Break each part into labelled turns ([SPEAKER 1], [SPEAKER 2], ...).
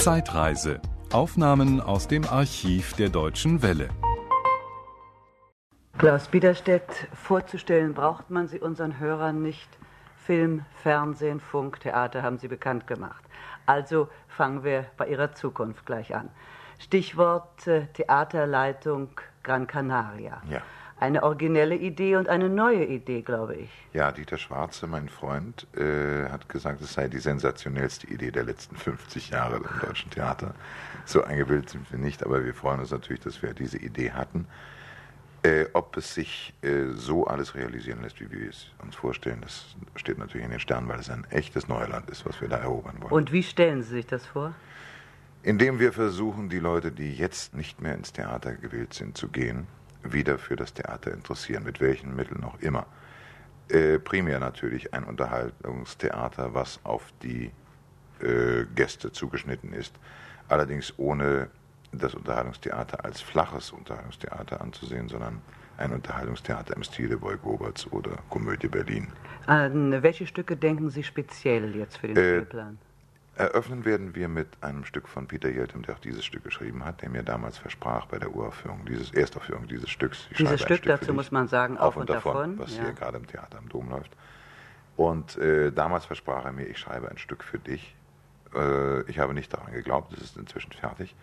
[SPEAKER 1] Zeitreise. Aufnahmen aus dem Archiv der Deutschen Welle.
[SPEAKER 2] Klaus Biederstedt, vorzustellen braucht man sie unseren Hörern nicht. Film, Fernsehen, Funk, Theater haben sie bekannt gemacht. Also fangen wir bei ihrer Zukunft gleich an. Stichwort äh, Theaterleitung Gran Canaria.
[SPEAKER 3] Ja.
[SPEAKER 2] Eine originelle Idee und eine neue Idee, glaube ich.
[SPEAKER 3] Ja, Dieter Schwarze, mein Freund, äh, hat gesagt, es sei die sensationellste Idee der letzten 50 Jahre im deutschen Theater. So eingebildet sind wir nicht, aber wir freuen uns natürlich, dass wir diese Idee hatten. Äh, ob es sich äh, so alles realisieren lässt, wie wir es uns vorstellen, das steht natürlich in den Sternen, weil es ein echtes Neuland ist, was wir da erobern wollen.
[SPEAKER 2] Und wie stellen Sie sich das vor?
[SPEAKER 3] Indem wir versuchen, die Leute, die jetzt nicht mehr ins Theater gewillt sind zu gehen, wieder für das Theater interessieren, mit welchen Mitteln auch immer. Äh, primär natürlich ein Unterhaltungstheater, was auf die äh, Gäste zugeschnitten ist, allerdings ohne das Unterhaltungstheater als flaches Unterhaltungstheater anzusehen, sondern ein Unterhaltungstheater im Stile Boy Goberts oder Komödie Berlin.
[SPEAKER 2] An welche Stücke denken Sie speziell jetzt für den
[SPEAKER 3] Äh,
[SPEAKER 2] Spielplan?
[SPEAKER 3] Eröffnen werden wir mit einem Stück von Peter Jeltem, der auch dieses Stück geschrieben hat, der mir damals versprach bei der Uraufführung, dieses Erstaufführung dieses Stücks.
[SPEAKER 2] Dieses Stück,
[SPEAKER 3] für
[SPEAKER 2] dazu muss man sagen,
[SPEAKER 3] auf und davon, was
[SPEAKER 2] ja.
[SPEAKER 3] hier gerade im Theater am Dom läuft. Und äh, damals versprach er mir, ich schreibe ein Stück für dich. Äh, ich habe nicht daran geglaubt, es ist inzwischen fertig.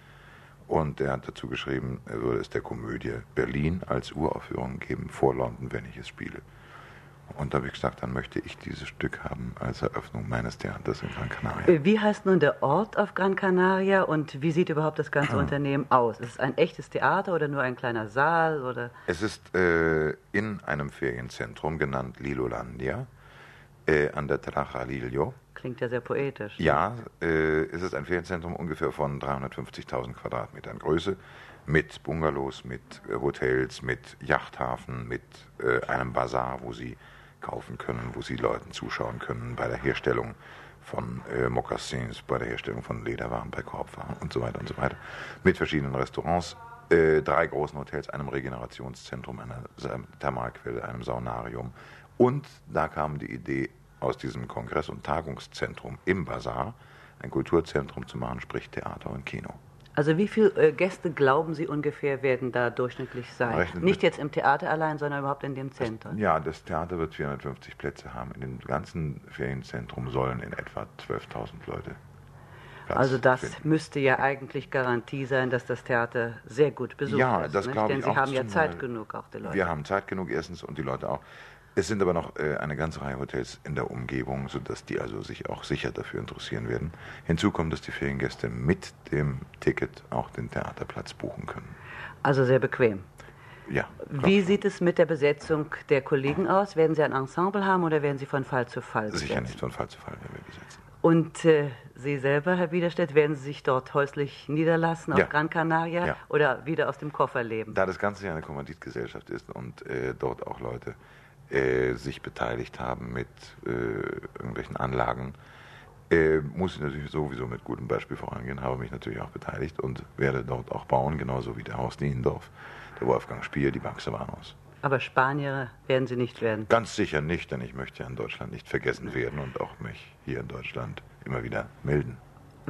[SPEAKER 3] Und er hat dazu geschrieben, er würde es der Komödie Berlin als Uraufführung geben, vor London, wenn ich es spiele. Und da habe ich gesagt, dann möchte ich dieses Stück haben als Eröffnung meines Theaters in Gran Canaria.
[SPEAKER 2] Äh, Wie heißt nun der Ort auf Gran Canaria und wie sieht überhaupt das ganze Unternehmen aus? Ist es ein echtes Theater oder nur ein kleiner Saal? Oder?
[SPEAKER 3] Es ist äh, in einem Ferienzentrum genannt Lilolandia äh, an der Trachalillo.
[SPEAKER 2] Klingt ja sehr poetisch.
[SPEAKER 3] Ja, äh, es ist ein Ferienzentrum ungefähr von 350.000 Quadratmetern Größe mit Bungalows, mit äh, Hotels, mit Yachthafen, mit äh, einem Bazar, wo Sie kaufen können, wo Sie Leuten zuschauen können bei der Herstellung von äh, Mokassins, bei der Herstellung von Lederwaren, bei Korbwaren und so weiter und so weiter. Mit verschiedenen Restaurants, äh, drei großen Hotels, einem Regenerationszentrum, einer Thermalquelle, einem Saunarium. Und da kam die Idee, aus diesem Kongress- und Tagungszentrum im Bazar ein Kulturzentrum zu machen, sprich Theater und Kino.
[SPEAKER 2] Also wie viele äh, Gäste glauben Sie ungefähr werden da durchschnittlich sein?
[SPEAKER 3] Rechnet
[SPEAKER 2] Nicht jetzt im Theater allein, sondern überhaupt in dem Zentrum.
[SPEAKER 3] Ja, das Theater wird 450 Plätze haben. In dem ganzen Ferienzentrum sollen in etwa 12.000 Leute Platz
[SPEAKER 2] Also das
[SPEAKER 3] finden.
[SPEAKER 2] müsste ja eigentlich Garantie sein, dass das Theater sehr gut besucht
[SPEAKER 3] Ja,
[SPEAKER 2] ist.
[SPEAKER 3] das
[SPEAKER 2] nicht?
[SPEAKER 3] glaube
[SPEAKER 2] Denn
[SPEAKER 3] ich
[SPEAKER 2] Sie
[SPEAKER 3] auch,
[SPEAKER 2] haben ja Zeit genug, auch die Leute.
[SPEAKER 3] Wir haben Zeit genug erstens und die Leute auch. Es sind aber noch äh, eine ganze Reihe Hotels in der Umgebung, sodass die also sich auch sicher dafür interessieren werden. Hinzu kommt, dass die Feriengäste mit dem Ticket auch den Theaterplatz buchen können.
[SPEAKER 2] Also sehr bequem.
[SPEAKER 3] Ja.
[SPEAKER 2] Wie sieht es mit der Besetzung der Kollegen aus? Werden Sie ein Ensemble haben oder werden Sie von Fall zu Fall besetzen?
[SPEAKER 3] Sicher nicht von Fall zu Fall, wenn wir besetzen.
[SPEAKER 2] Und äh, Sie selber, Herr Widerstedt, werden Sie sich dort häuslich niederlassen auf
[SPEAKER 3] Ja.
[SPEAKER 2] Gran Canaria
[SPEAKER 3] Ja.
[SPEAKER 2] oder wieder aus dem Koffer leben?
[SPEAKER 3] Da das Ganze ja eine Kommanditgesellschaft ist und äh, dort auch Leute äh, sich beteiligt haben mit äh, irgendwelchen Anlagen, äh, muss ich natürlich sowieso mit gutem Beispiel vorangehen, habe mich natürlich auch beteiligt und werde dort auch bauen, genauso wie der Horst Niendorf, der Wolfgang Spier, die Maxe Warnhaus.
[SPEAKER 2] Aber Spanier werden Sie nicht werden.
[SPEAKER 3] Ganz sicher nicht, denn ich möchte ja in Deutschland nicht vergessen werden und auch mich hier in Deutschland immer wieder melden.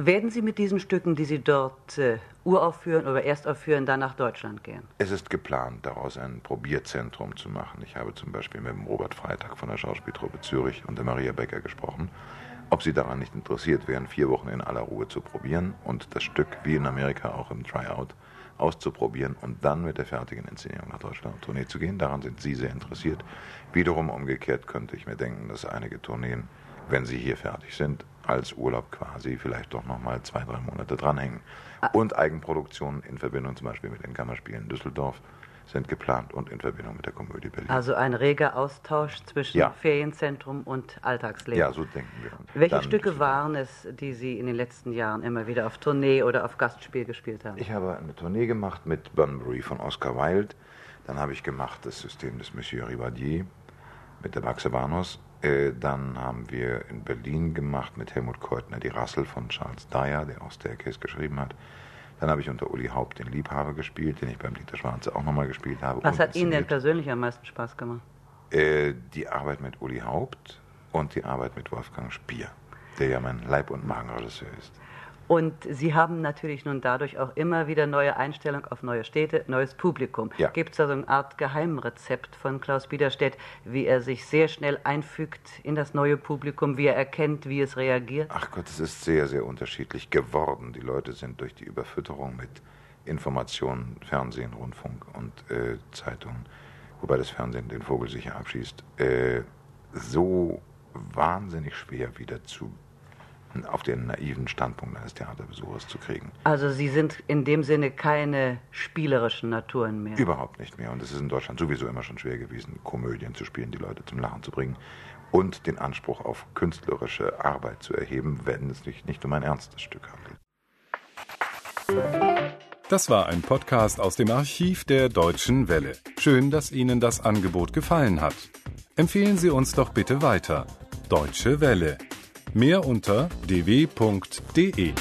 [SPEAKER 2] Werden Sie mit diesen Stücken, die Sie dort äh, uraufführen oder erstaufführen, dann nach Deutschland gehen?
[SPEAKER 3] Es ist geplant, daraus ein Probierzentrum zu machen. Ich habe zum Beispiel mit dem Robert Freitag von der Schauspieltruppe Zürich und der Maria Becker gesprochen, ob sie daran nicht interessiert wären, vier Wochen in aller Ruhe zu probieren und das Stück wie in Amerika auch im Tryout auszuprobieren und dann mit der fertigen Inszenierung nach Deutschland auf Tournee zu gehen. Daran sind Sie sehr interessiert. Wiederum umgekehrt könnte ich mir denken, dass einige Tourneen, wenn sie hier fertig sind, als Urlaub quasi vielleicht doch nochmal zwei, drei Monate dranhängen. Und Eigenproduktionen in Verbindung zum Beispiel mit den Kammerspielen Düsseldorf sind geplant und in Verbindung mit der Komödie Berlin.
[SPEAKER 2] Also ein reger Austausch zwischen
[SPEAKER 3] Ja.
[SPEAKER 2] Ferienzentrum und Alltagsleben.
[SPEAKER 3] ja, so denken wir.
[SPEAKER 2] Welche
[SPEAKER 3] Dann-
[SPEAKER 2] Stücke waren es, die Sie in den letzten Jahren immer wieder auf Tournee oder auf Gastspiel gespielt haben?
[SPEAKER 3] Ich habe eine Tournee gemacht mit Bunbury von Oscar Wilde. Dann habe ich gemacht das System des Monsieur Ribadier mit der Maxe Banos. Äh, dann haben wir in Berlin gemacht mit Helmut Keutner die Rassel von Charles Dyer, der auch Staircase geschrieben hat. Dann habe ich unter Uli Haupt den Liebhaber gespielt, den ich beim Dieter Schwarze auch nochmal gespielt habe.
[SPEAKER 2] Was
[SPEAKER 3] und
[SPEAKER 2] hat Ihnen denn persönlich am meisten Spaß gemacht?
[SPEAKER 3] Äh, die Arbeit mit Uli Haupt und die Arbeit mit Wolfgang Spier, der ja mein Leib- und Magenregisseur ist.
[SPEAKER 2] Und Sie haben natürlich nun dadurch auch immer wieder neue Einstellung auf neue Städte, neues Publikum.
[SPEAKER 3] Ja.
[SPEAKER 2] Gibt es da so eine Art Geheimrezept von Klaus Biederstedt, wie er sich sehr schnell einfügt in das neue Publikum, wie er erkennt, wie es reagiert?
[SPEAKER 3] Ach Gott, es ist sehr, sehr unterschiedlich geworden. Die Leute sind durch die Überfütterung mit Informationen, Fernsehen, Rundfunk und äh, Zeitungen, wobei das Fernsehen den Vogel sicher abschießt, äh, so wahnsinnig schwer wieder zu auf den naiven Standpunkt eines Theaterbesuchers zu kriegen.
[SPEAKER 2] Also Sie sind in dem Sinne keine spielerischen Naturen mehr.
[SPEAKER 3] Überhaupt nicht mehr. Und es ist in Deutschland sowieso immer schon schwer gewesen, Komödien zu spielen, die Leute zum Lachen zu bringen und den Anspruch auf künstlerische Arbeit zu erheben, wenn es sich nicht um ein ernstes Stück handelt.
[SPEAKER 1] Das war ein Podcast aus dem Archiv der Deutschen Welle. Schön, dass Ihnen das Angebot gefallen hat. Empfehlen Sie uns doch bitte weiter. Deutsche Welle. Mehr unter dw.de.